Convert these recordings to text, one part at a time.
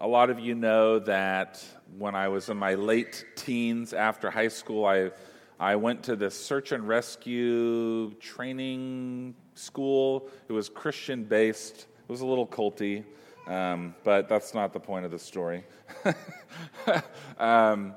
a lot of you know that when I was in my late teens after high school, I, I went to this search and rescue training school. It was Christian based, it was a little culty, um, but that's not the point of the story. um,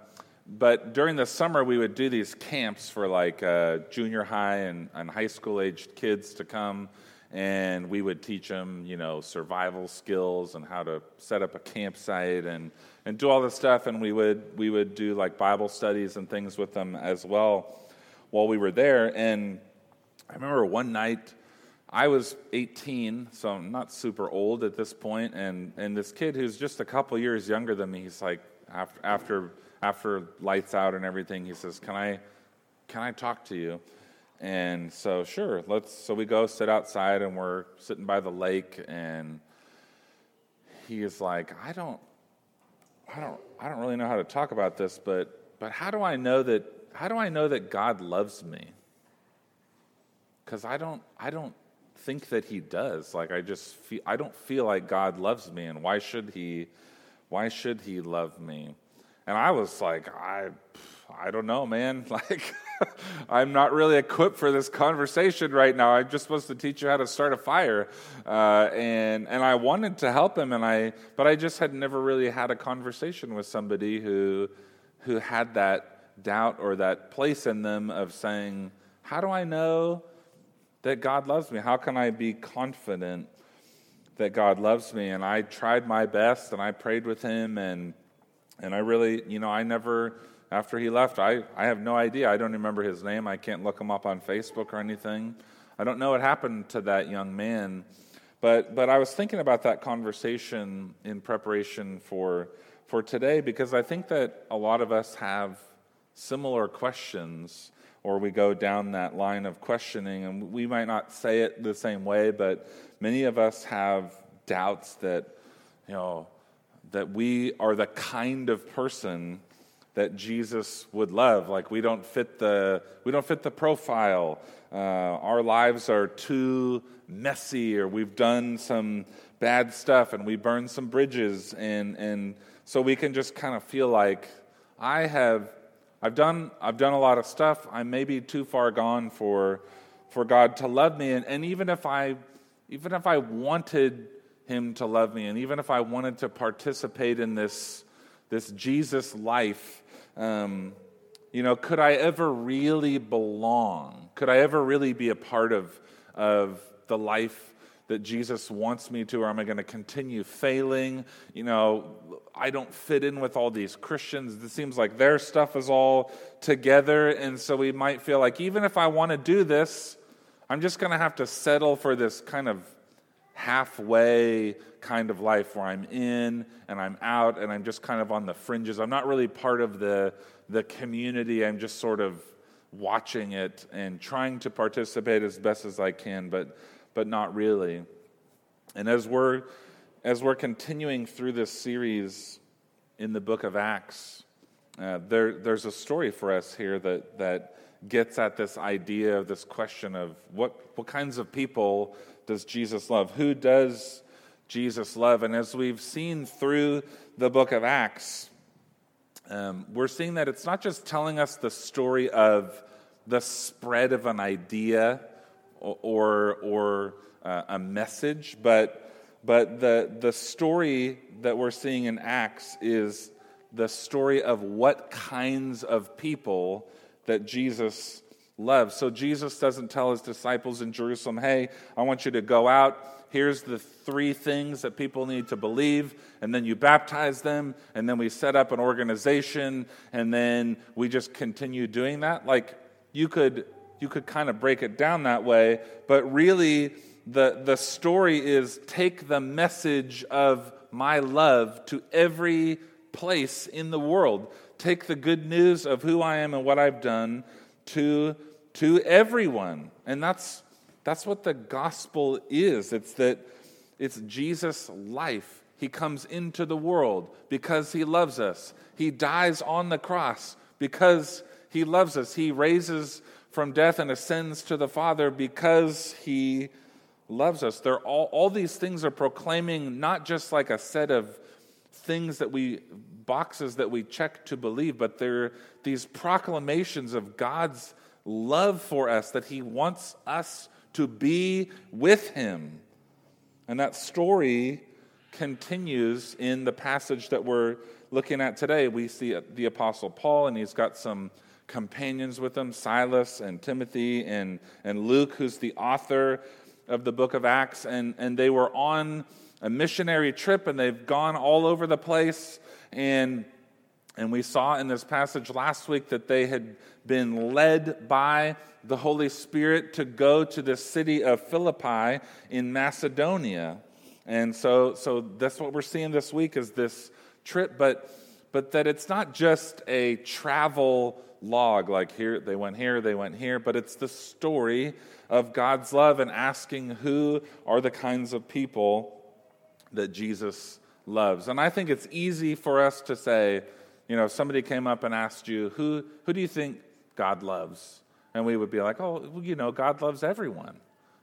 but during the summer, we would do these camps for like uh, junior high and, and high school aged kids to come and we would teach them, you know, survival skills and how to set up a campsite and, and do all this stuff. And we would, we would do like Bible studies and things with them as well while we were there. And I remember one night, I was 18, so I'm not super old at this point, and, and this kid who's just a couple years younger than me, he's like, after, after, after lights out and everything, he says, Can I, can I talk to you? And so, sure, let's. So we go sit outside and we're sitting by the lake, and he is like, I don't, I don't, I don't really know how to talk about this, but, but how do I know that? How do I know that God loves me? Because I don't, I don't think that He does. Like I just, feel, I don't feel like God loves me, and why should He? Why should He love me? And I was like, I, I don't know, man. Like. I'm not really equipped for this conversation right now. I'm just supposed to teach you how to start a fire, uh, and and I wanted to help him, and I but I just had never really had a conversation with somebody who who had that doubt or that place in them of saying, "How do I know that God loves me? How can I be confident that God loves me?" And I tried my best, and I prayed with him, and and I really, you know, I never after he left, I, I have no idea. I don't remember his name. I can't look him up on Facebook or anything. I don't know what happened to that young man. But, but I was thinking about that conversation in preparation for, for today because I think that a lot of us have similar questions or we go down that line of questioning and we might not say it the same way but many of us have doubts that you know that we are the kind of person that Jesus would love. Like we don't fit the we don't fit the profile. Uh, our lives are too messy, or we've done some bad stuff, and we burned some bridges, and and so we can just kind of feel like I have I've done I've done a lot of stuff. I may be too far gone for for God to love me, and, and even if I even if I wanted Him to love me, and even if I wanted to participate in this this Jesus life um, you know, could I ever really belong? Could I ever really be a part of, of the life that Jesus wants me to, or am I going to continue failing? You know, I don't fit in with all these Christians. It seems like their stuff is all together. And so we might feel like even if I want to do this, I'm just going to have to settle for this kind of halfway kind of life where I'm in and I'm out and I'm just kind of on the fringes. I'm not really part of the, the community. I'm just sort of watching it and trying to participate as best as I can, but, but not really. And as we're, as we're continuing through this series in the book of Acts, uh, there, there's a story for us here that, that gets at this idea of this question of what, what kinds of people does Jesus love? Who does Jesus love? And as we've seen through the book of Acts, um, we're seeing that it's not just telling us the story of the spread of an idea or, or, uh, a message, but, but the, the story that we're seeing in Acts is the story of what kinds of people that Jesus love. So Jesus doesn't tell his disciples in Jerusalem, hey, I want you to go out. Here's the three things that people need to believe. And then you baptize them. And then we set up an organization. And then we just continue doing that. Like you could, you could kind of break it down that way. But really, the, the story is take the message of my love to every place in the world. Take the good news of who I am and what I've done to to everyone. And that's, that's what the gospel is it's that it's Jesus' life. He comes into the world because he loves us. He dies on the cross because he loves us. He raises from death and ascends to the Father because he loves us. They're all, all these things are proclaiming not just like a set of things that we, boxes that we check to believe, but they're these proclamations of God's love for us, that He wants us to be with Him. And that story continues in the passage that we're looking at today. We see uh, the Apostle Paul, and he's got some companions with him Silas and Timothy and, and Luke, who's the author of the book of Acts. And, and they were on a missionary trip, and they've gone all over the place. And, and we saw in this passage last week that they had been led by the Holy Spirit to go to the city of Philippi in Macedonia. And so, so that's what we're seeing this week is this trip, but, but that it's not just a travel log, like here, they went here, they went here, but it's the story of God's love and asking who are the kinds of people that Jesus loves. And I think it's easy for us to say, you know, if somebody came up and asked you, who, who do you think God loves? And we would be like, oh, well, you know, God loves everyone.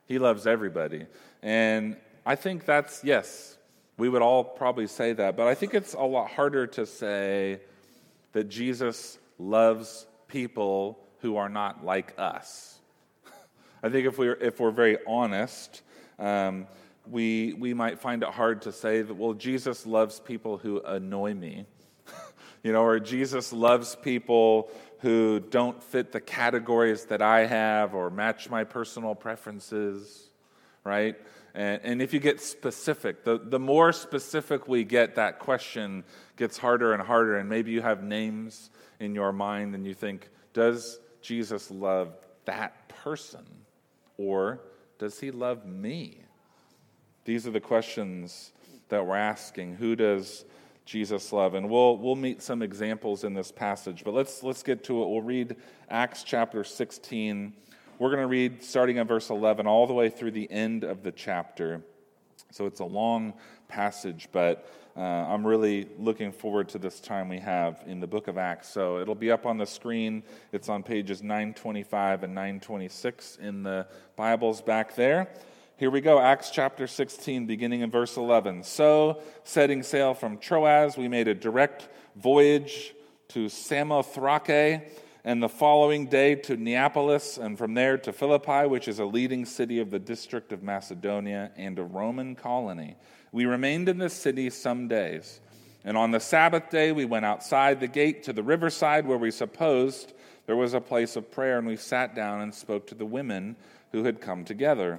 He loves everybody. And I think that's, yes, we would all probably say that, but I think it's a lot harder to say that Jesus loves people who are not like us. I think if we're, if we're very honest, um, we, we might find it hard to say that, well, Jesus loves people who annoy me, you know, or Jesus loves people who don't fit the categories that I have or match my personal preferences, right? And, and if you get specific, the, the more specific we get, that question gets harder and harder. And maybe you have names in your mind and you think, does Jesus love that person? Or does he love me? These are the questions that we're asking. Who does Jesus love? And we'll, we'll meet some examples in this passage, but let's, let's get to it. We'll read Acts chapter 16 we're going to read starting at verse 11 all the way through the end of the chapter. So it's a long passage, but uh, I'm really looking forward to this time we have in the book of Acts. So it'll be up on the screen. It's on pages 925 and 926 in the Bibles back there. Here we go, Acts chapter 16, beginning in verse 11. So, setting sail from Troas, we made a direct voyage to Samothrace and the following day to Neapolis, and from there to Philippi, which is a leading city of the district of Macedonia and a Roman colony. We remained in this city some days. And on the Sabbath day, we went outside the gate to the riverside where we supposed there was a place of prayer, and we sat down and spoke to the women who had come together.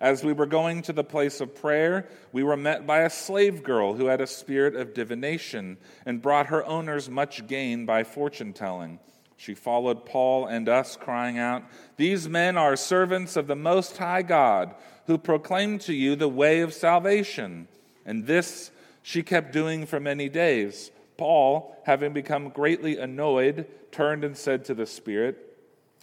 As we were going to the place of prayer, we were met by a slave girl who had a spirit of divination and brought her owners much gain by fortune telling. She followed Paul and us, crying out, These men are servants of the Most High God, who proclaim to you the way of salvation. And this she kept doing for many days. Paul, having become greatly annoyed, turned and said to the Spirit,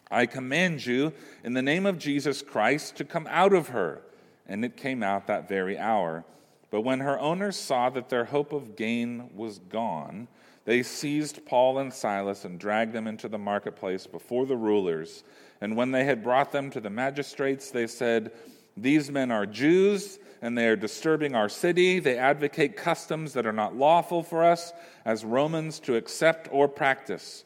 I command you, in the name of Jesus Christ, to come out of her. And it came out that very hour. But when her owners saw that their hope of gain was gone, they seized Paul and Silas and dragged them into the marketplace before the rulers. And when they had brought them to the magistrates, they said, These men are Jews, and they are disturbing our city. They advocate customs that are not lawful for us as Romans to accept or practice.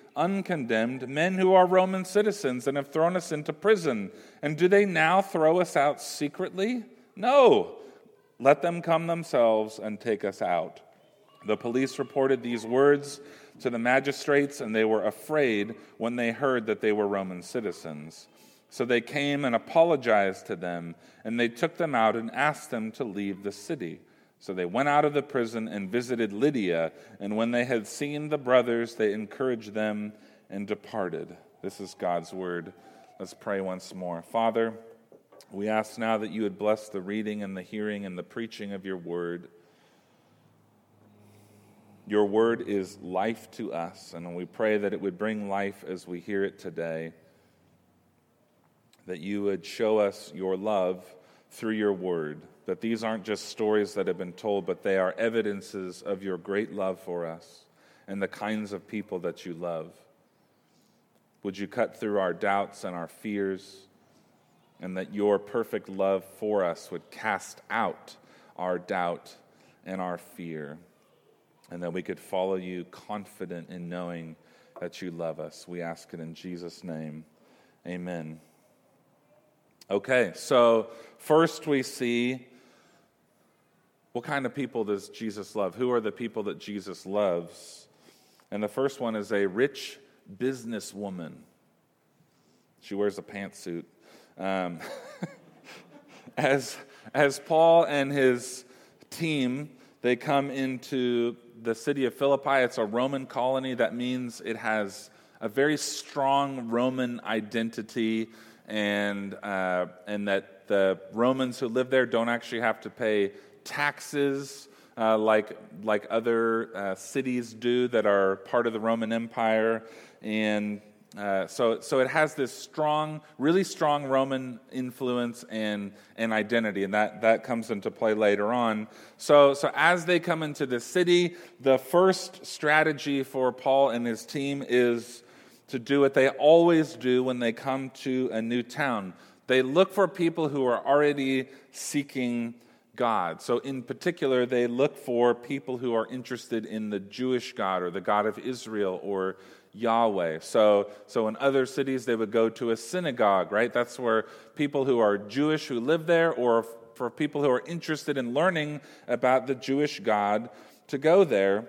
uncondemned, men who are Roman citizens, and have thrown us into prison. And do they now throw us out secretly? No. Let them come themselves and take us out. The police reported these words to the magistrates, and they were afraid when they heard that they were Roman citizens. So they came and apologized to them, and they took them out and asked them to leave the city. So they went out of the prison and visited Lydia, and when they had seen the brothers, they encouraged them and departed. This is God's word. Let's pray once more. Father, we ask now that you would bless the reading and the hearing and the preaching of your word. Your word is life to us, and we pray that it would bring life as we hear it today. That you would show us your love through your word. That these aren't just stories that have been told, but they are evidences of your great love for us and the kinds of people that you love. Would you cut through our doubts and our fears, and that your perfect love for us would cast out our doubt and our fear? and that we could follow you confident in knowing that you love us. We ask it in Jesus' name. Amen. Okay, so first we see what kind of people does Jesus love? Who are the people that Jesus loves? And the first one is a rich businesswoman. She wears a pantsuit. Um, as, as Paul and his team they come into the city of Philippi. It's a Roman colony. That means it has a very strong Roman identity, and, uh, and that the Romans who live there don't actually have to pay taxes uh, like, like other uh, cities do that are part of the Roman Empire. And uh, so, so it has this strong, really strong Roman influence and, and identity, and that, that comes into play later on. So, so as they come into the city, the first strategy for Paul and his team is to do what they always do when they come to a new town. They look for people who are already seeking God. So, in particular, they look for people who are interested in the Jewish God or the God of Israel or Yahweh. So, so in other cities, they would go to a synagogue, right? That's where people who are Jewish who live there, or for people who are interested in learning about the Jewish God, to go there.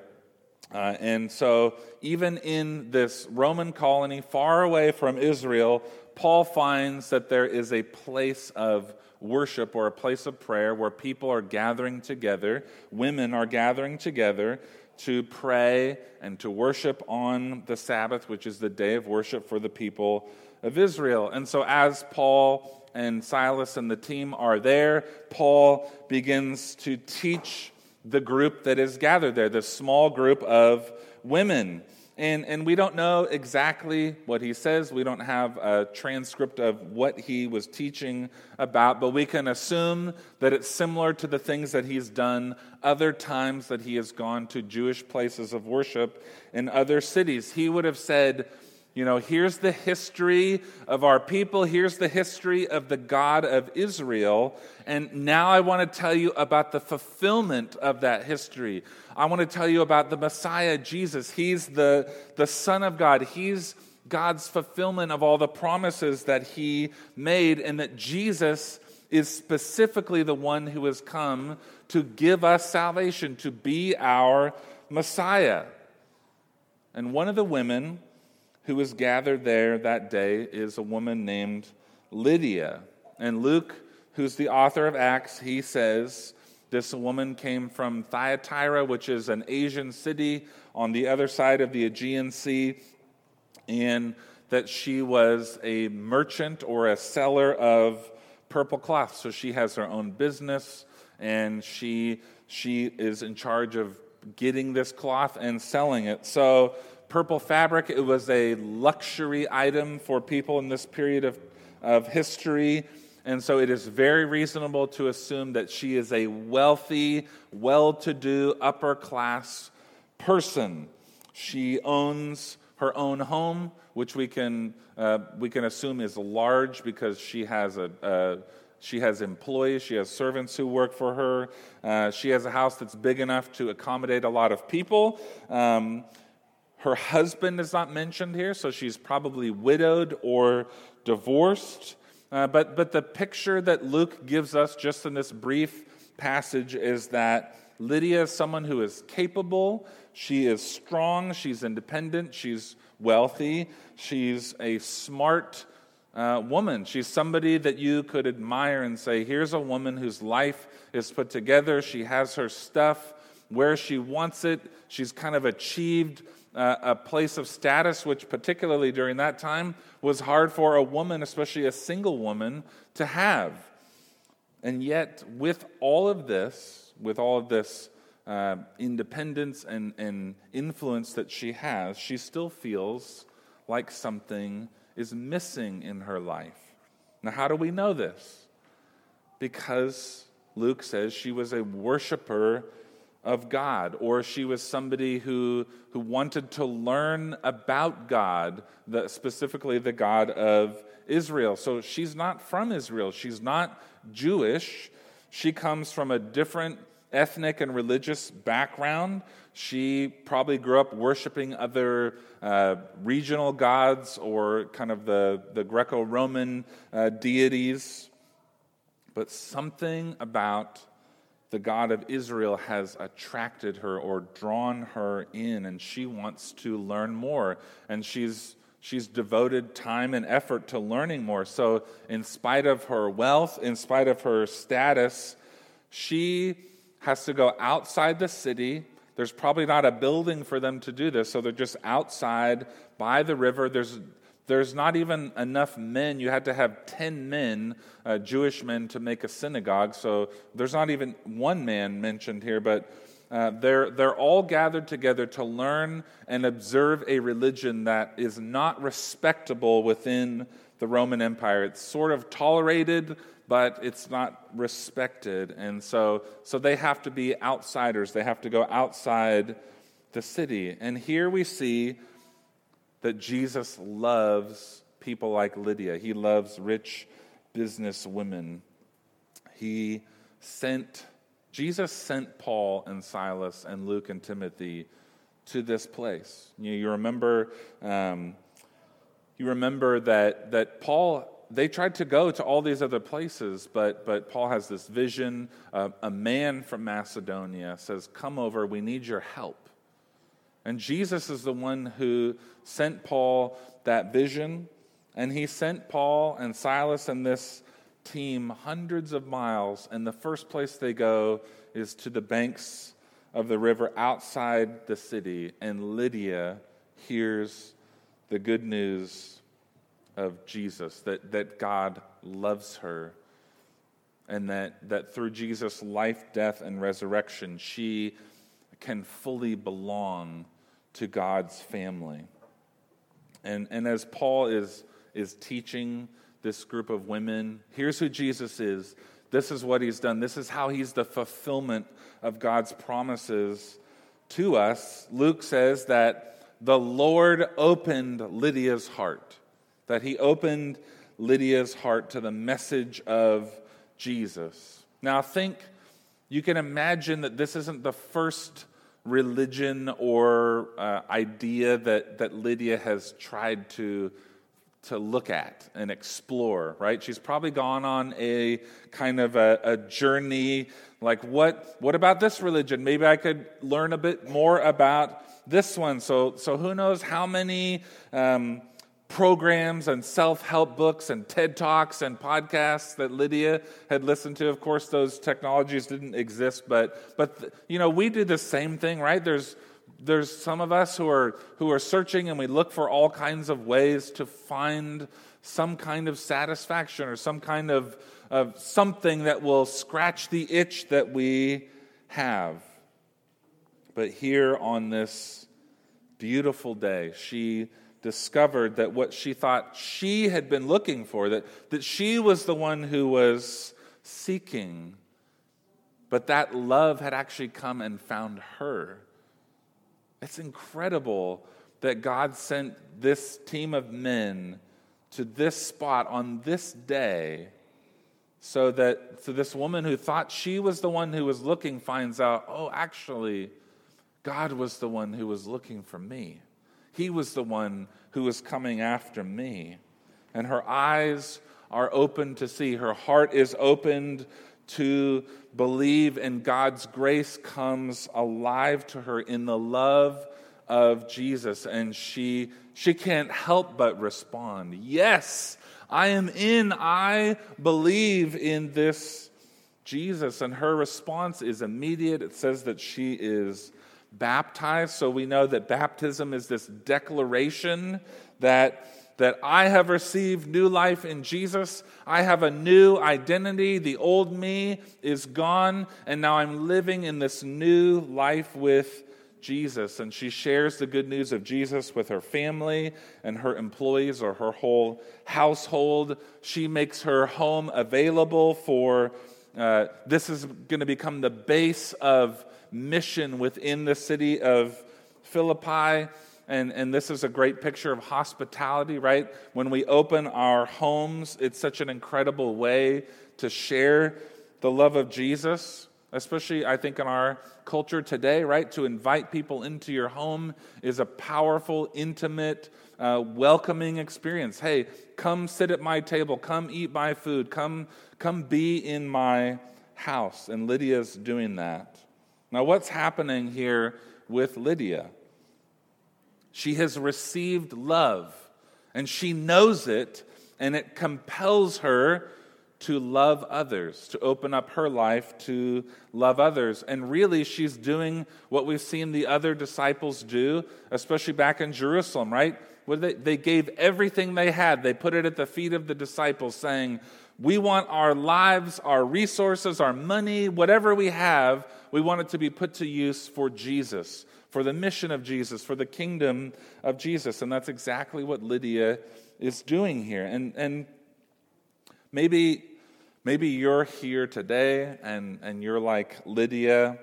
Uh, and so, even in this Roman colony far away from Israel, Paul finds that there is a place of worship or a place of prayer where people are gathering together, women are gathering together to pray and to worship on the Sabbath, which is the day of worship for the people of Israel. And so, as Paul and Silas and the team are there, Paul begins to teach the group that is gathered there, the small group of women. And, and we don't know exactly what he says. We don't have a transcript of what he was teaching about, but we can assume that it's similar to the things that he's done other times that he has gone to Jewish places of worship in other cities. He would have said, You know, here's the history of our people. Here's the history of the God of Israel. And now I want to tell you about the fulfillment of that history. I want to tell you about the Messiah, Jesus. He's the, the Son of God. He's God's fulfillment of all the promises that He made, and that Jesus is specifically the one who has come to give us salvation, to be our Messiah. And one of the women who was gathered there that day is a woman named Lydia. And Luke, who's the author of Acts, he says this woman came from Thyatira, which is an Asian city on the other side of the Aegean Sea, and that she was a merchant or a seller of purple cloth. So she has her own business and she she is in charge of getting this cloth and selling it. So purple fabric. It was a luxury item for people in this period of, of history. And so it is very reasonable to assume that she is a wealthy, well to do, upper class person. She owns her own home, which we can, uh, we can assume is large because she has a, a she has employees, she has servants who work for her. Uh, she has a house that's big enough to accommodate a lot of people. Um, her husband is not mentioned here, so she's probably widowed or divorced. Uh, but, but the picture that Luke gives us just in this brief passage is that Lydia is someone who is capable, she is strong, she's independent, she's wealthy, she's a smart uh, woman. She's somebody that you could admire and say, here's a woman whose life is put together, she has her stuff. Where she wants it, she's kind of achieved uh, a place of status, which, particularly during that time, was hard for a woman, especially a single woman, to have. And yet, with all of this, with all of this uh, independence and, and influence that she has, she still feels like something is missing in her life. Now, how do we know this? Because Luke says she was a worshiper of God, or she was somebody who, who wanted to learn about God, the, specifically the God of Israel. So she's not from Israel, she's not Jewish. She comes from a different ethnic and religious background. She probably grew up worshiping other uh, regional gods or kind of the, the Greco Roman uh, deities. But something about the God of Israel has attracted her or drawn her in, and she wants to learn more. And she's, she's devoted time and effort to learning more. So, in spite of her wealth, in spite of her status, she has to go outside the city. There's probably not a building for them to do this, so they're just outside by the river. There's there's not even enough men. You had to have 10 men, uh, Jewish men, to make a synagogue. So there's not even one man mentioned here, but uh, they're, they're all gathered together to learn and observe a religion that is not respectable within the Roman Empire. It's sort of tolerated, but it's not respected. And so, so they have to be outsiders, they have to go outside the city. And here we see that Jesus loves people like Lydia. He loves rich business women. He sent, Jesus sent Paul and Silas and Luke and Timothy to this place. You, you remember, um, you remember that, that Paul, they tried to go to all these other places, but, but Paul has this vision. Uh, a man from Macedonia says, Come over, we need your help. And Jesus is the one who sent Paul that vision. And he sent Paul and Silas and this team hundreds of miles. And the first place they go is to the banks of the river outside the city. And Lydia hears the good news of Jesus that, that God loves her. And that, that through Jesus' life, death, and resurrection, she can fully belong to God's family. And, and as Paul is, is teaching this group of women, here's who Jesus is. This is what he's done. This is how he's the fulfillment of God's promises to us. Luke says that the Lord opened Lydia's heart, that he opened Lydia's heart to the message of Jesus. Now, think, you can imagine that this isn't the first religion or uh, idea that, that Lydia has tried to, to look at and explore, right? She's probably gone on a kind of a, a journey like, what, what about this religion? Maybe I could learn a bit more about this one. So, so who knows how many um, programs and self help books and TED Talks and podcasts that Lydia had listened to. Of course, those technologies didn't exist, but, but you know, we do the same thing, right? There's, there's some of us who are, who are searching and we look for all kinds of ways to find some kind of satisfaction or some kind of, of something that will scratch the itch that we have. But here on this beautiful day, she discovered that what she thought she had been looking for, that, that she was the one who was seeking, but that love had actually come and found her. It's incredible that God sent this team of men to this spot on this day so that so this woman who thought she was the one who was looking finds out, oh, actually, God was the one who was looking for me. He was the one who was coming after me. And her eyes are open to see, her heart is opened to believe, and God's grace comes alive to her in the love of Jesus. And she, she can't help but respond Yes, I am in, I believe in this Jesus. And her response is immediate. It says that she is baptized. So we know that baptism is this declaration that, that I have received new life in Jesus. I have a new identity. The old me is gone, and now I'm living in this new life with Jesus. And she shares the good news of Jesus with her family and her employees or her whole household. She makes her home available for. Uh, this is going to become the base of mission within the city of Philippi. And, and this is a great picture of hospitality, right? When we open our homes, it's such an incredible way to share the love of Jesus, especially, I think, in our culture today, right? To invite people into your home is a powerful, intimate, uh, welcoming experience. Hey, come sit at my table, come eat my food, come, come be in my house. And Lydia's doing that. Now, what's happening here with Lydia? She has received love, and she knows it, and it compels her to love others, to open up her life to love others. And really, she's doing what we've seen the other disciples do, especially back in Jerusalem, right? Where they, they gave everything they had, they put it at the feet of the disciples, saying, We want our lives, our resources, our money, whatever we have we want it to be put to use for Jesus, for the mission of Jesus, for the kingdom of Jesus. And that's exactly what Lydia is doing here. And, and maybe, maybe you're here today and, and you're like Lydia,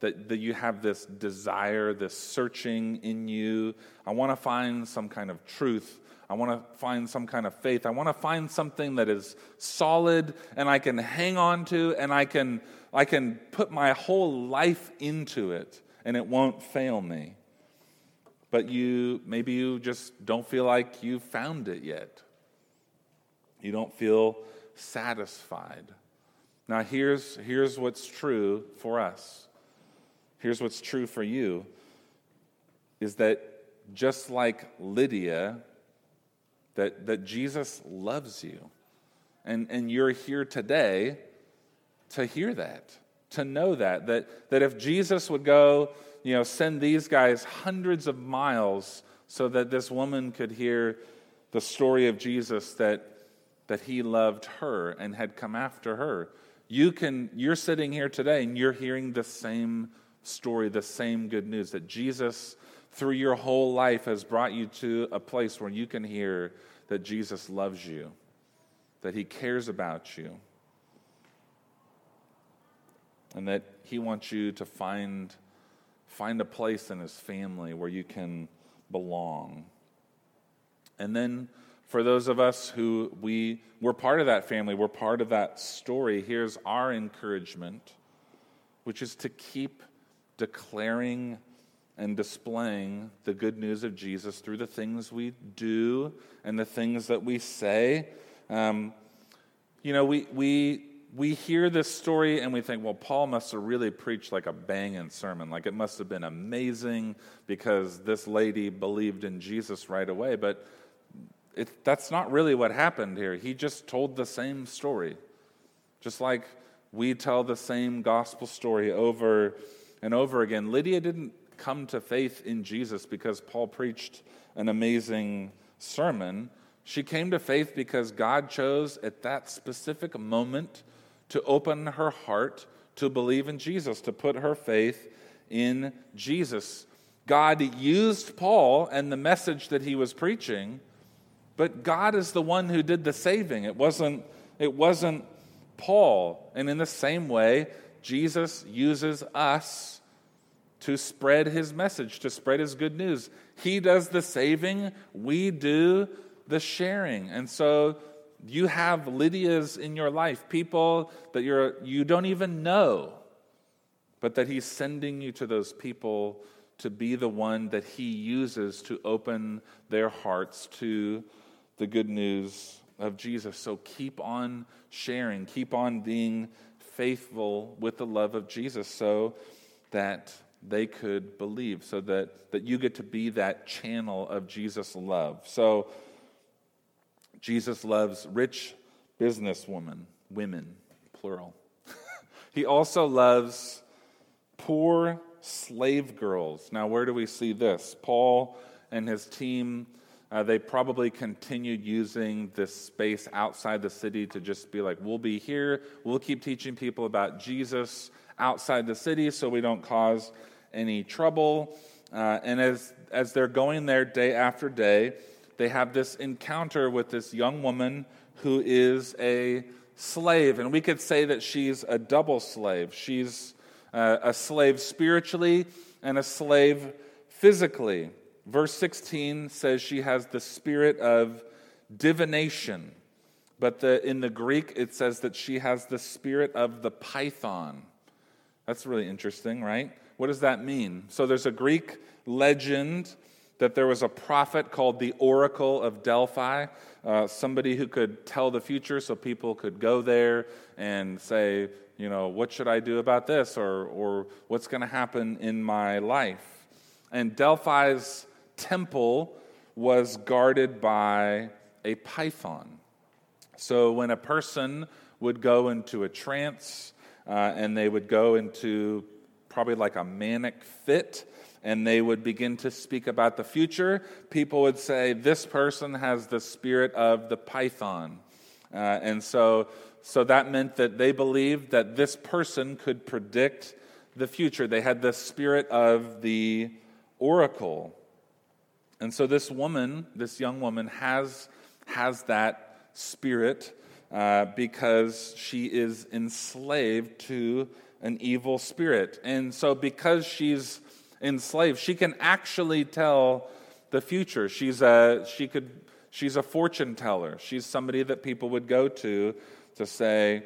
that, that you have this desire, this searching in you. I want to find some kind of truth. I want to find some kind of faith. I want to find something that is solid and I can hang on to and I can I can put my whole life into it and it won't fail me. But you, maybe you just don't feel like you found it yet. You don't feel satisfied. Now, here's, here's what's true for us. Here's what's true for you is that just like Lydia, that, that Jesus loves you. And, and you're here today to hear that, to know that, that, that if Jesus would go, you know, send these guys hundreds of miles so that this woman could hear the story of Jesus that, that he loved her and had come after her. You can, you're sitting here today and you're hearing the same story, the same good news that Jesus, through your whole life, has brought you to a place where you can hear that Jesus loves you, that he cares about you and that He wants you to find, find a place in His family where you can belong. And then for those of us who we we're part of that family, we're part of that story, here's our encouragement, which is to keep declaring and displaying the good news of Jesus through the things we do and the things that we say. Um, you know, we, we, we hear this story and we think, well, Paul must have really preached like a banging sermon. Like it must have been amazing because this lady believed in Jesus right away. But it, that's not really what happened here. He just told the same story. Just like we tell the same gospel story over and over again. Lydia didn't come to faith in Jesus because Paul preached an amazing sermon. She came to faith because God chose at that specific moment to open her heart to believe in Jesus, to put her faith in Jesus. God used Paul and the message that he was preaching, but God is the one who did the saving. It wasn't, it wasn't Paul. And in the same way, Jesus uses us to spread his message, to spread his good news. He does the saving, we do the sharing. And so you have Lydia's in your life, people that you're, you don't even know, but that he's sending you to those people to be the one that he uses to open their hearts to the good news of Jesus. So keep on sharing, keep on being faithful with the love of Jesus so that they could believe, so that, that you get to be that channel of Jesus' love. So Jesus loves rich businesswomen, women, plural. he also loves poor slave girls. Now, where do we see this? Paul and his team, uh, they probably continued using this space outside the city to just be like, we'll be here, we'll keep teaching people about Jesus outside the city so we don't cause any trouble. Uh, and as, as they're going there day after day, they have this encounter with this young woman who is a slave. And we could say that she's a double slave. She's uh, a slave spiritually and a slave physically. Verse 16 says she has the spirit of divination. But the, in the Greek, it says that she has the spirit of the python. That's really interesting, right? What does that mean? So there's a Greek legend that there was a prophet called the Oracle of Delphi, uh, somebody who could tell the future so people could go there and say, you know, what should I do about this or, or what's going to happen in my life. And Delphi's temple was guarded by a python. So when a person would go into a trance uh, and they would go into probably like a manic fit, and they would begin to speak about the future, people would say, This person has the spirit of the python. Uh, and so, so that meant that they believed that this person could predict the future. They had the spirit of the oracle. And so this woman, this young woman, has, has that spirit uh, because she is enslaved to an evil spirit. And so, because she's enslaved. She can actually tell the future. She's a, she could, she's a fortune teller. She's somebody that people would go to to say,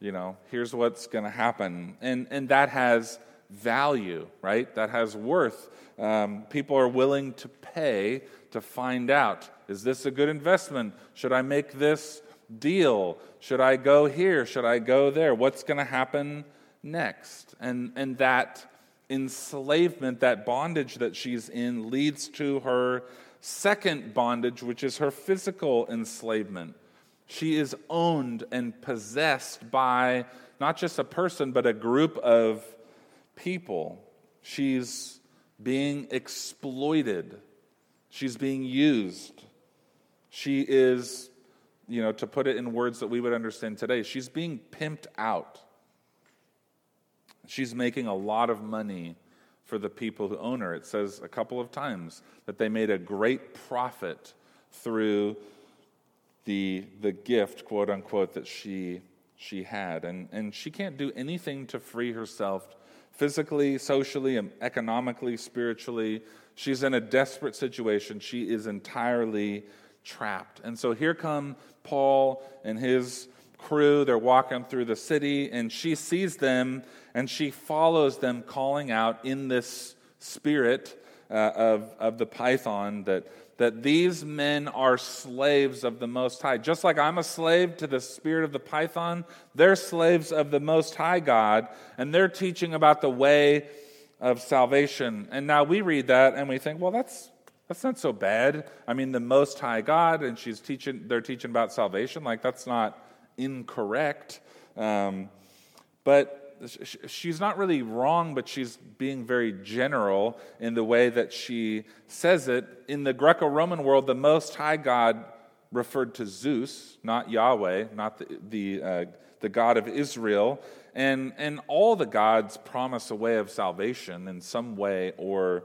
you know, here's what's going to happen. And, and that has value, right? That has worth. Um, people are willing to pay to find out is this a good investment? Should I make this deal? Should I go here? Should I go there? What's going to happen next? And, and that enslavement, that bondage that she's in, leads to her second bondage, which is her physical enslavement. She is owned and possessed by not just a person, but a group of people. She's being exploited, she's being used. She is, you know, to put it in words that we would understand today, she's being pimped out. She's making a lot of money for the people who own her. It says a couple of times that they made a great profit through the, the gift, quote unquote, that she, she had. And, and she can't do anything to free herself physically, socially, economically, spiritually. She's in a desperate situation. She is entirely trapped. And so here come Paul and his crew. They're walking through the city, and she sees them and she follows them, calling out in this spirit uh, of, of the python that, that these men are slaves of the Most High. Just like I'm a slave to the spirit of the python, they're slaves of the Most High God, and they're teaching about the way of salvation. And now we read that and we think, well, that's that's not so bad. I mean, the Most High God, and she's teaching. They're teaching about salvation. Like that's not incorrect. Um, but she's not really wrong, but she's being very general in the way that she says it. In the Greco Roman world, the Most High God referred to Zeus, not Yahweh, not the, the, uh, the God of Israel. And, and all the gods promise a way of salvation in some way or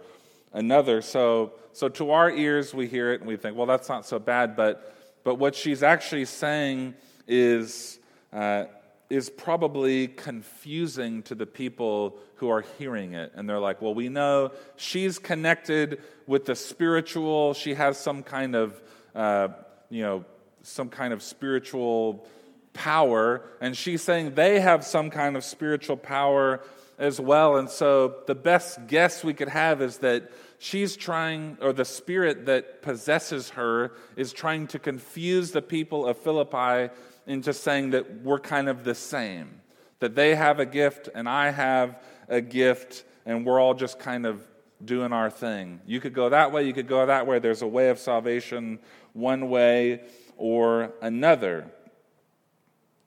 another. So, so to our ears, we hear it and we think, well, that's not so bad. But, but what she's actually saying is. Uh, is probably confusing to the people who are hearing it. And they're like, well, we know she's connected with the spiritual, she has some kind of, uh, you know, some kind of spiritual power. And she's saying they have some kind of spiritual power as well. And so the best guess we could have is that she's trying, or the spirit that possesses her is trying to confuse the people of Philippi into saying that we're kind of the same, that they have a gift and I have a gift, and we're all just kind of doing our thing. You could go that way, you could go that way. There's a way of salvation, one way or another.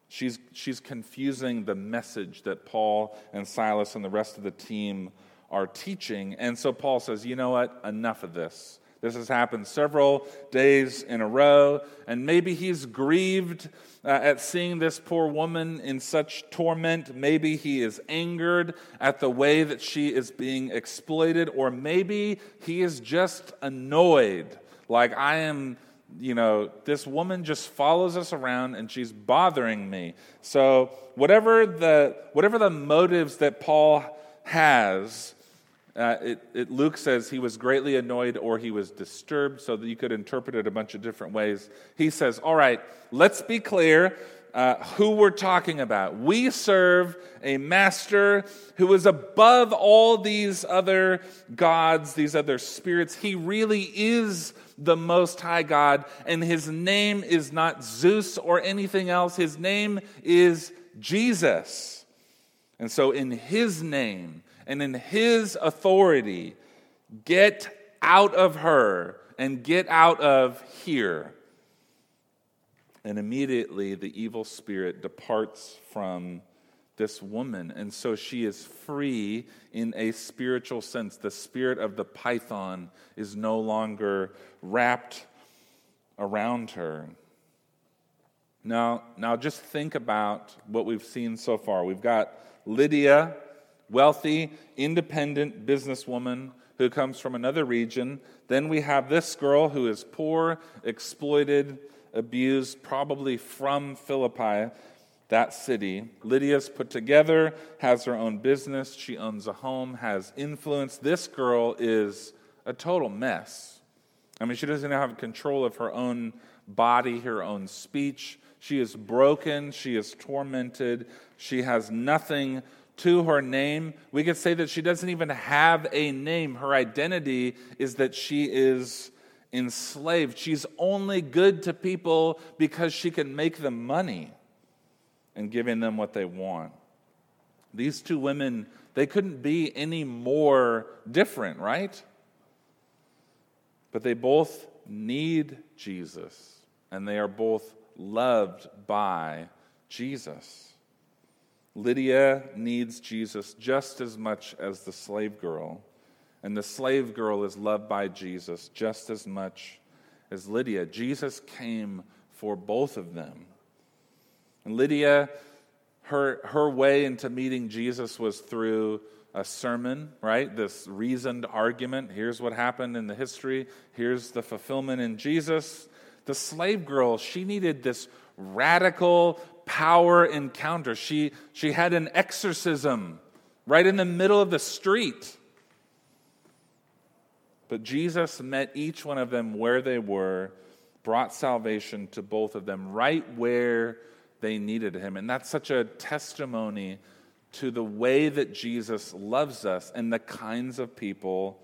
She's, she's confusing the message that Paul and Silas and the rest of the team are teaching. And so Paul says, you know what? Enough of this. This has happened several days in a row, and maybe he's grieved uh, at seeing this poor woman in such torment. Maybe he is angered at the way that she is being exploited, or maybe he is just annoyed. Like, I am, you know, this woman just follows us around and she's bothering me. So, whatever the, whatever the motives that Paul has, uh, it, it, Luke says he was greatly annoyed or he was disturbed, so that you could interpret it a bunch of different ways. He says, All right, let's be clear uh, who we're talking about. We serve a master who is above all these other gods, these other spirits. He really is the Most High God, and his name is not Zeus or anything else. His name is Jesus. And so, in his name, and in his authority, get out of her and get out of here. And immediately the evil spirit departs from this woman. And so she is free in a spiritual sense. The spirit of the python is no longer wrapped around her. Now, now just think about what we've seen so far. We've got Lydia wealthy, independent businesswoman who comes from another region. Then we have this girl who is poor, exploited, abused, probably from Philippi, that city. Lydia's put together, has her own business, she owns a home, has influence. This girl is a total mess. I mean, she doesn't have control of her own body, her own speech. She is broken, she is tormented, she has nothing to her name. We could say that she doesn't even have a name. Her identity is that she is enslaved. She's only good to people because she can make them money and giving them what they want. These two women, they couldn't be any more different, right? But they both need Jesus, and they are both loved by Jesus. Lydia needs Jesus just as much as the slave girl, and the slave girl is loved by Jesus just as much as Lydia. Jesus came for both of them. And Lydia, her, her way into meeting Jesus was through a sermon, right? This reasoned argument. Here's what happened in the history, here's the fulfillment in Jesus. The slave girl, she needed this radical power encounter. She, she had an exorcism right in the middle of the street. But Jesus met each one of them where they were, brought salvation to both of them right where they needed him. And that's such a testimony to the way that Jesus loves us and the kinds of people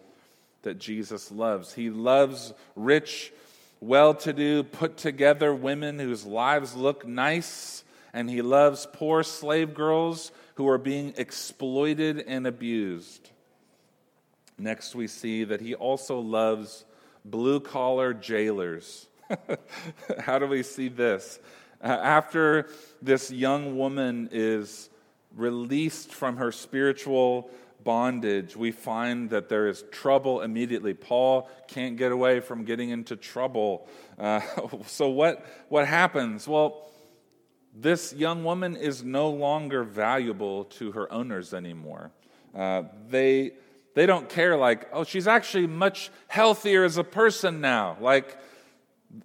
that Jesus loves. He loves rich, well to do, put together women whose lives look nice, and he loves poor slave girls who are being exploited and abused. Next, we see that he also loves blue collar jailers. How do we see this? Uh, after this young woman is released from her spiritual bondage, we find that there is trouble immediately. Paul can't get away from getting into trouble. Uh, so, what, what happens? Well, this young woman is no longer valuable to her owners anymore. Uh, they, they don't care, like, oh, she's actually much healthier as a person now. Like,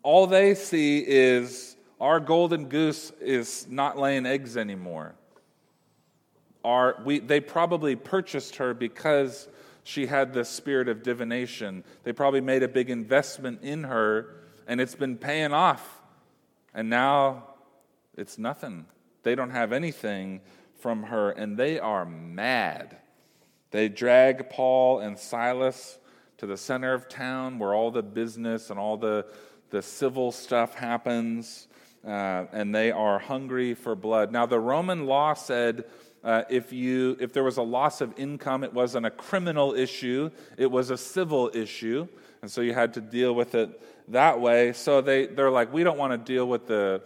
all they see is our golden goose is not laying eggs anymore. Our, we, they probably purchased her because she had the spirit of divination. They probably made a big investment in her, and it's been paying off. And now it's nothing. They don't have anything from her, and they are mad. They drag Paul and Silas to the center of town where all the business and all the, the civil stuff happens, uh, and they are hungry for blood. Now, the Roman law said uh, if, you, if there was a loss of income, it wasn't a criminal issue, it was a civil issue. And so you had to deal with it that way. So they, they're like, we don't want to deal with the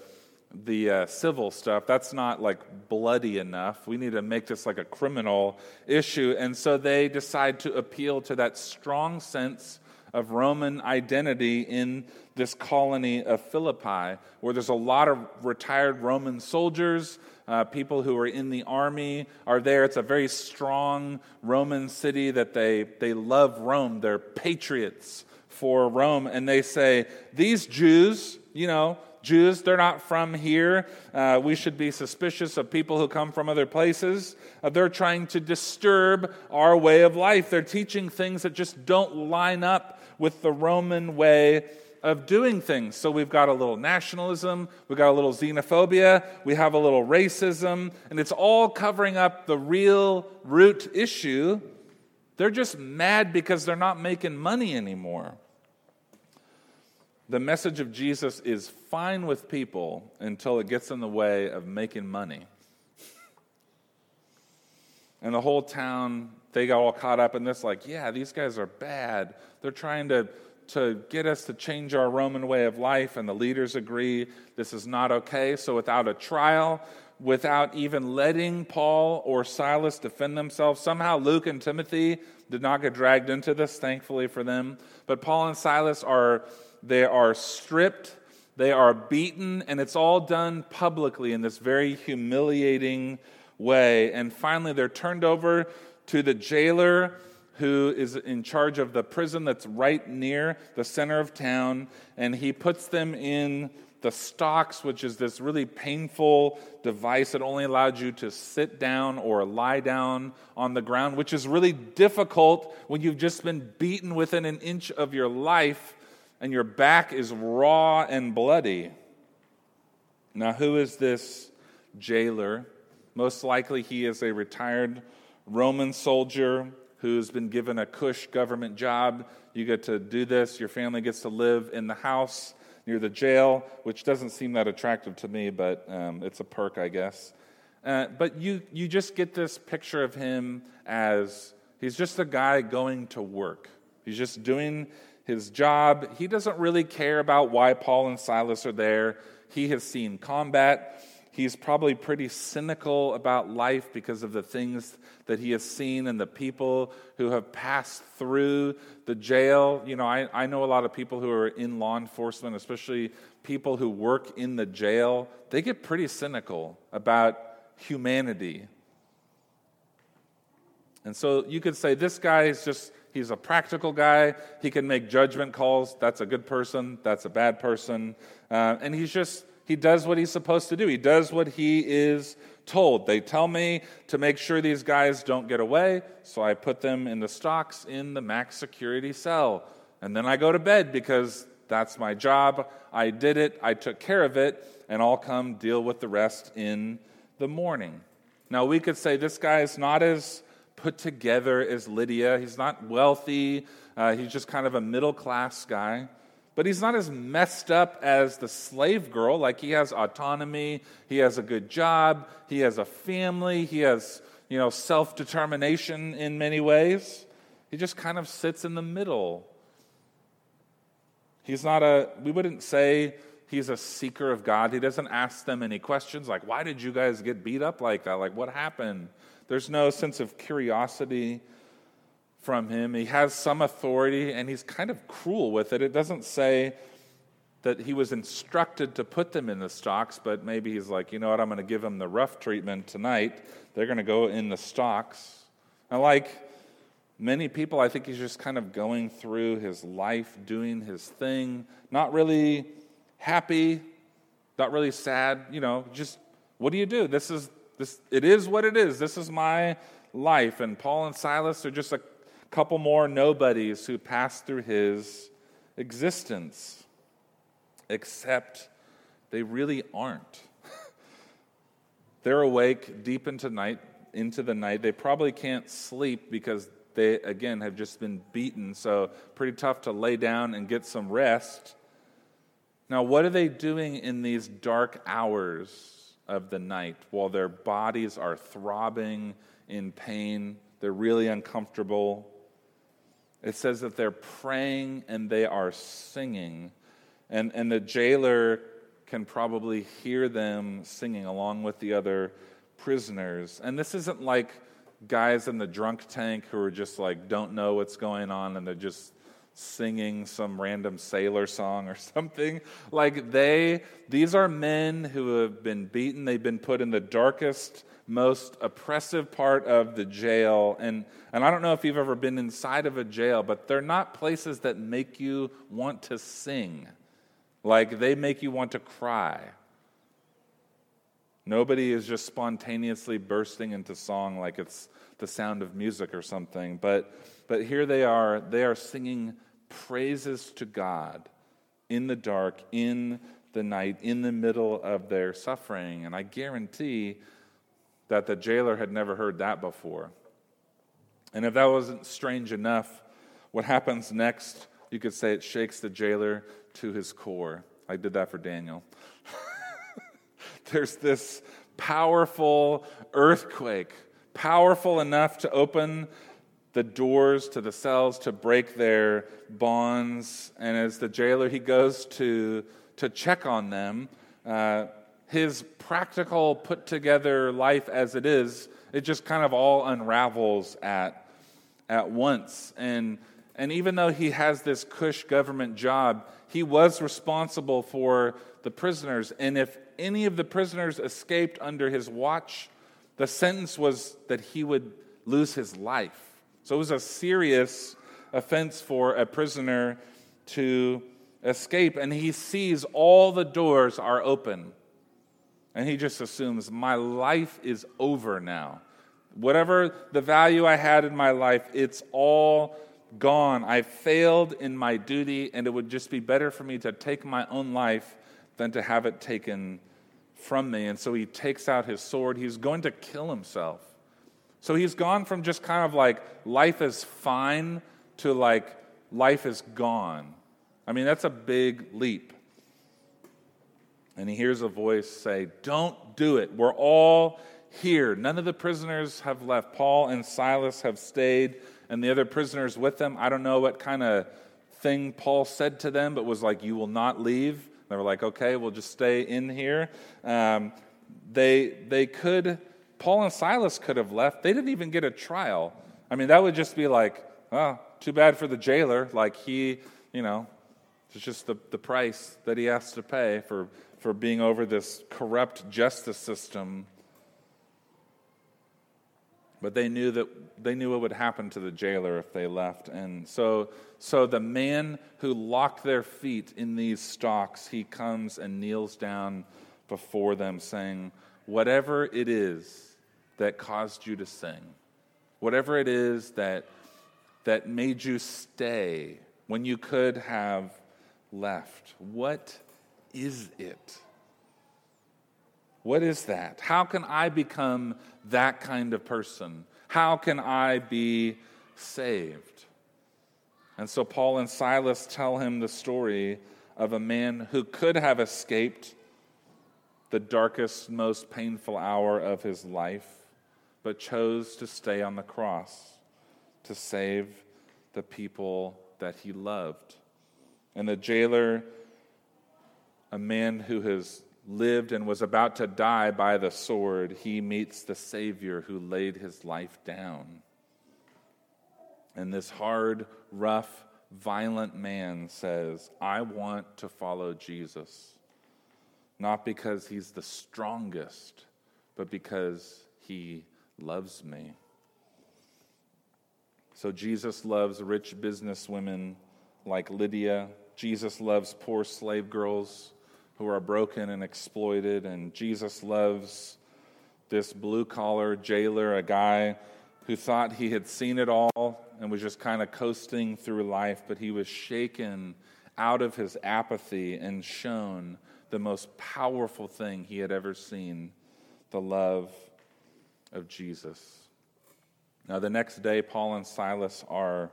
the uh, civil stuff. That's not like bloody enough. We need to make this like a criminal issue. And so they decide to appeal to that strong sense of Roman identity in this colony of Philippi, where there's a lot of retired Roman soldiers. Uh, people who are in the army are there. It's a very strong Roman city that they, they love Rome. They're patriots for Rome. And they say, These Jews, you know, Jews, they're not from here. Uh, we should be suspicious of people who come from other places. Uh, they're trying to disturb our way of life. They're teaching things that just don't line up with the Roman way of doing things. So we've got a little nationalism, we've got a little xenophobia, we have a little racism, and it's all covering up the real root issue. They're just mad because they're not making money anymore the message of Jesus is fine with people until it gets in the way of making money. And the whole town, they got all caught up in this, like, yeah, these guys are bad. They're trying to, to get us to change our Roman way of life, and the leaders agree this is not okay. So, without a trial, without even letting Paul or Silas defend themselves, somehow Luke and Timothy did not get dragged into this, thankfully for them. But Paul and Silas are they are stripped, they are beaten, and it's all done publicly in this very humiliating way. And finally, they're turned over to the jailer who is in charge of the prison that's right near the center of town, and he puts them in the stocks, which is this really painful device that only allowed you to sit down or lie down on the ground, which is really difficult when you've just been beaten within an inch of your life and your back is raw and bloody. Now, who is this jailer? Most likely, he is a retired Roman soldier who's been given a cush government job. You get to do this, your family gets to live in the house near the jail, which doesn't seem that attractive to me, but um, it's a perk, I guess. Uh, but you, you just get this picture of him as he's just a guy going to work. He's just doing his job. He doesn't really care about why Paul and Silas are there. He has seen combat. He's probably pretty cynical about life because of the things that he has seen and the people who have passed through the jail. You know, I, I know a lot of people who are in law enforcement, especially people who work in the jail. They get pretty cynical about humanity. And so you could say this guy is just He's a practical guy. He can make judgment calls. That's a good person. That's a bad person. Uh, and he's just he does what he's supposed to do. He does what he is told. They tell me to make sure these guys don't get away, so I put them in the stocks in the max security cell. And then I go to bed because that's my job. I did it, I took care of it, and I'll come deal with the rest in the morning. Now, we could say this guy is not as put together as Lydia. He's not wealthy, uh, he's just kind of a middle class guy. But he's not as messed up as the slave girl. Like he has autonomy, he has a good job, he has a family, he has, you know, self determination in many ways. He just kind of sits in the middle. He's not a, we wouldn't say he's a seeker of God. He doesn't ask them any questions like, why did you guys get beat up like that? Like, what happened? There's no sense of curiosity from him. He has some authority and he's kind of cruel with it. It doesn't say that he was instructed to put them in the stocks, but maybe he's like, you know what, I'm going to give them the rough treatment tonight. They're going to go in the stocks. And like many people, I think he's just kind of going through his life, doing his thing, not really happy, not really sad, you know, just what do you do? This is this it is what it is. This is my life. And Paul and Silas are just a couple more nobodies who pass through his existence, except they really aren't. They're awake deep into night, into the night. They probably can't sleep because they again have just been beaten, so pretty tough to lay down and get some rest. Now, what are they doing in these dark hours of the night while their bodies are throbbing in pain? They're really uncomfortable. It says that they're praying and they are singing. And, and the jailer can probably hear them singing along with the other prisoners. And this isn't like guys in the drunk tank who are just like don't know what's going on and they're just singing some random sailor song or something. Like they, these are men who have been beaten, they've been put in the darkest most oppressive part of the jail. And, and I don't know if you've ever been inside of a jail, but they're not places that make you want to sing. Like they make you want to cry. Nobody is just spontaneously bursting into song like it's the sound of music or something. But, but here they are, they are singing praises to God in the dark, in the night, in the middle of their suffering. And I guarantee that the jailer had never heard that before. And if that wasn't strange enough, what happens next, you could say it shakes the jailer to his core. I did that for Daniel. There's this powerful earthquake, powerful enough to open the doors to the cells to break their bonds. And as the jailer, he goes to, to check on them. Uh, his practical, put together life as it is, it just kind of all unravels at, at once. And, and even though he has this cush government job, he was responsible for the prisoners. And if any of the prisoners escaped under his watch, the sentence was that he would lose his life. So it was a serious offense for a prisoner to escape. And he sees all the doors are open. And he just assumes, my life is over now. Whatever the value I had in my life, it's all gone. I failed in my duty, and it would just be better for me to take my own life than to have it taken from me. And so he takes out his sword. He's going to kill himself. So he's gone from just kind of like life is fine to like life is gone. I mean, that's a big leap and he hears a voice say, Don't do it. We're all here. None of the prisoners have left. Paul and Silas have stayed, and the other prisoners with them. I don't know what kind of thing Paul said to them, but was like, You will not leave. They were like, Okay, we'll just stay in here. Um, they, they could, Paul and Silas could have left. They didn't even get a trial. I mean, that would just be like, Oh, too bad for the jailer. Like, he, you know, it's just the, the price that he has to pay for for being over this corrupt justice system. But they knew that they knew what would happen to the jailer if they left. And so, so the man who locked their feet in these stocks, he comes and kneels down before them, saying, Whatever it is that caused you to sing, whatever it is that, that made you stay when you could have left, what is it? What is that? How can I become that kind of person? How can I be saved? And so Paul and Silas tell him the story of a man who could have escaped the darkest, most painful hour of his life, but chose to stay on the cross to save the people that he loved. And the jailer, a man who has lived and was about to die by the sword, he meets the Savior who laid his life down. And this hard, rough, violent man says, I want to follow Jesus, not because he's the strongest, but because he loves me. So Jesus loves rich businesswomen like Lydia. Jesus loves poor slave girls who are broken and exploited. And Jesus loves this blue collar jailer, a guy who thought he had seen it all and was just kind of coasting through life, but he was shaken out of his apathy and shown the most powerful thing he had ever seen the love of Jesus. Now, the next day, Paul and Silas are.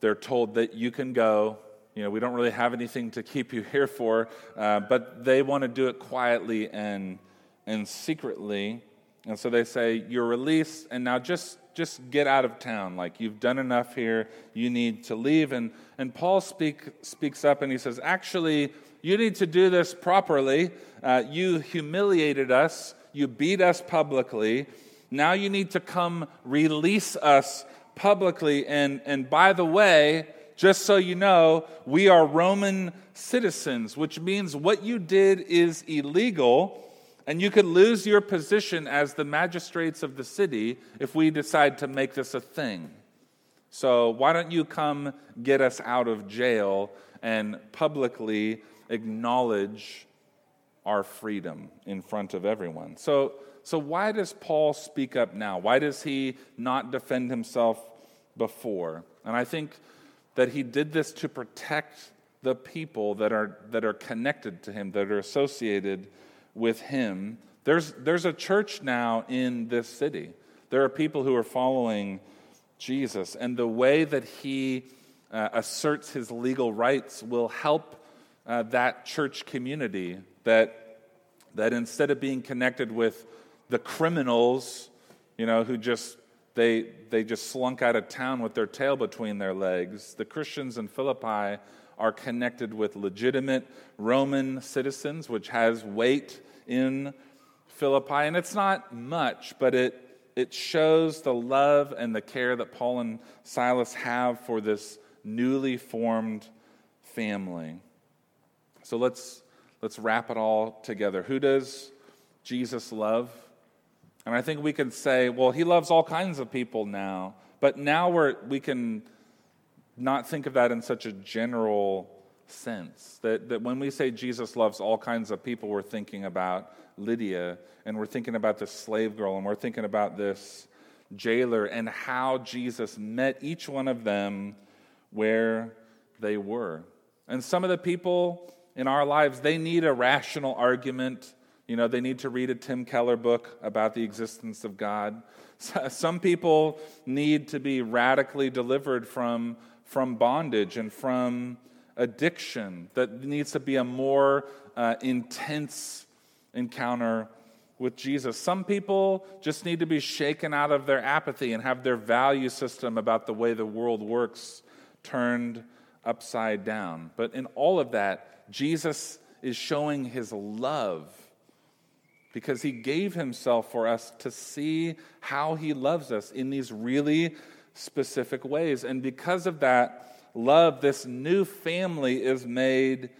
They're told that you can go you know, we don't really have anything to keep you here for, uh, but they want to do it quietly and, and secretly. And so they say, You're released, and now just, just get out of town. Like, you've done enough here, you need to leave. And, and Paul speak, speaks up and he says, Actually, you need to do this properly. Uh, you humiliated us, you beat us publicly. Now you need to come release us publicly. And, and by the way, just so you know, we are Roman citizens, which means what you did is illegal, and you could lose your position as the magistrates of the city if we decide to make this a thing. So, why don't you come get us out of jail and publicly acknowledge our freedom in front of everyone? So, so why does Paul speak up now? Why does he not defend himself before? And I think that he did this to protect the people that are, that are connected to him, that are associated with him. There's, there's a church now in this city. There are people who are following Jesus, and the way that he uh, asserts his legal rights will help uh, that church community that, that instead of being connected with the criminals, you know, who just they, they just slunk out of town with their tail between their legs. The Christians in Philippi are connected with legitimate Roman citizens, which has weight in Philippi. And it's not much, but it, it shows the love and the care that Paul and Silas have for this newly formed family. So let's, let's wrap it all together. Who does Jesus love? And I think we can say, well, he loves all kinds of people now. But now we're, we can not think of that in such a general sense. That, that when we say Jesus loves all kinds of people, we're thinking about Lydia, and we're thinking about this slave girl, and we're thinking about this jailer, and how Jesus met each one of them where they were. And some of the people in our lives, they need a rational argument you know, they need to read a Tim Keller book about the existence of God. Some people need to be radically delivered from, from bondage and from addiction. That needs to be a more uh, intense encounter with Jesus. Some people just need to be shaken out of their apathy and have their value system about the way the world works turned upside down. But in all of that, Jesus is showing his love because he gave himself for us to see how he loves us in these really specific ways. And because of that love, this new family is made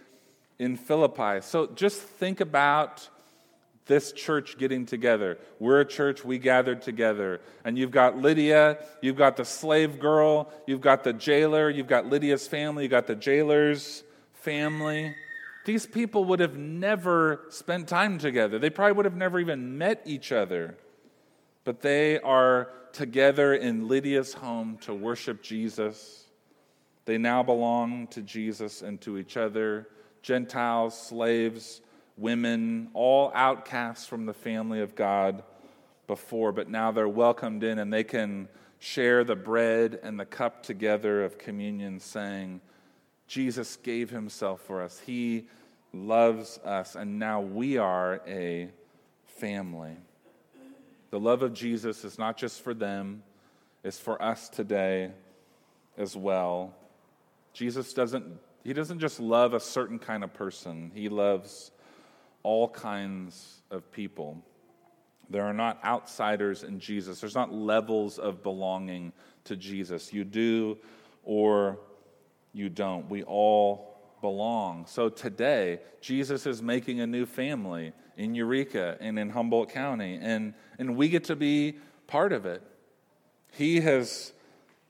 in Philippi. So just think about this church getting together. We're a church, we gathered together. And you've got Lydia, you've got the slave girl, you've got the jailer, you've got Lydia's family, you've got the jailer's family. These people would have never spent time together. They probably would have never even met each other. But they are together in Lydia's home to worship Jesus. They now belong to Jesus and to each other Gentiles, slaves, women, all outcasts from the family of God before, but now they're welcomed in and they can share the bread and the cup together of communion, saying, Jesus gave himself for us. He loves us, and now we are a family. The love of Jesus is not just for them, it's for us today as well. Jesus doesn't he doesn't just love a certain kind of person. He loves all kinds of people. There are not outsiders in Jesus. There's not levels of belonging to Jesus. You do or you don't. We all belong. So today, Jesus is making a new family in Eureka and in Humboldt County, and, and we get to be part of it. He has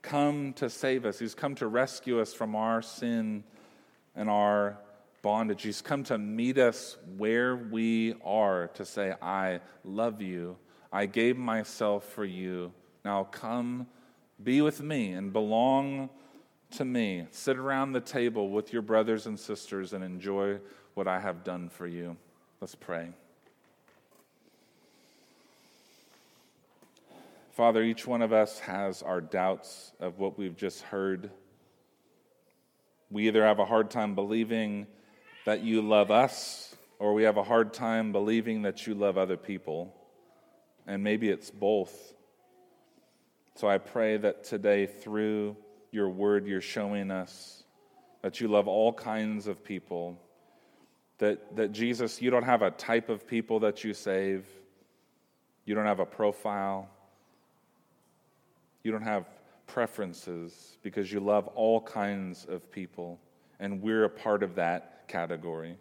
come to save us, He's come to rescue us from our sin and our bondage. He's come to meet us where we are to say, I love you. I gave myself for you. Now come be with me and belong to me. Sit around the table with your brothers and sisters and enjoy what I have done for you. Let's pray. Father, each one of us has our doubts of what we've just heard. We either have a hard time believing that you love us, or we have a hard time believing that you love other people. And maybe it's both. So I pray that today, through your word, you're showing us that you love all kinds of people. That, that Jesus, you don't have a type of people that you save, you don't have a profile, you don't have preferences because you love all kinds of people, and we're a part of that category.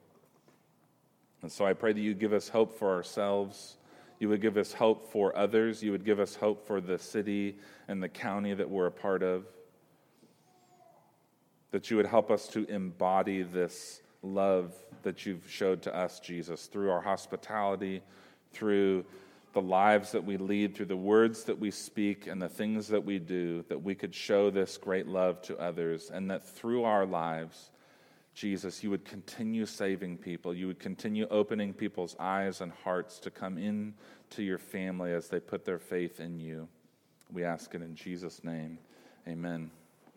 And so I pray that you give us hope for ourselves. You would give us hope for others. You would give us hope for the city and the county that we're a part of. That you would help us to embody this love that you've showed to us, Jesus, through our hospitality, through the lives that we lead, through the words that we speak, and the things that we do, that we could show this great love to others, and that through our lives, Jesus, you would continue saving people. You would continue opening people's eyes and hearts to come in to your family as they put their faith in you. We ask it in Jesus' name. Amen.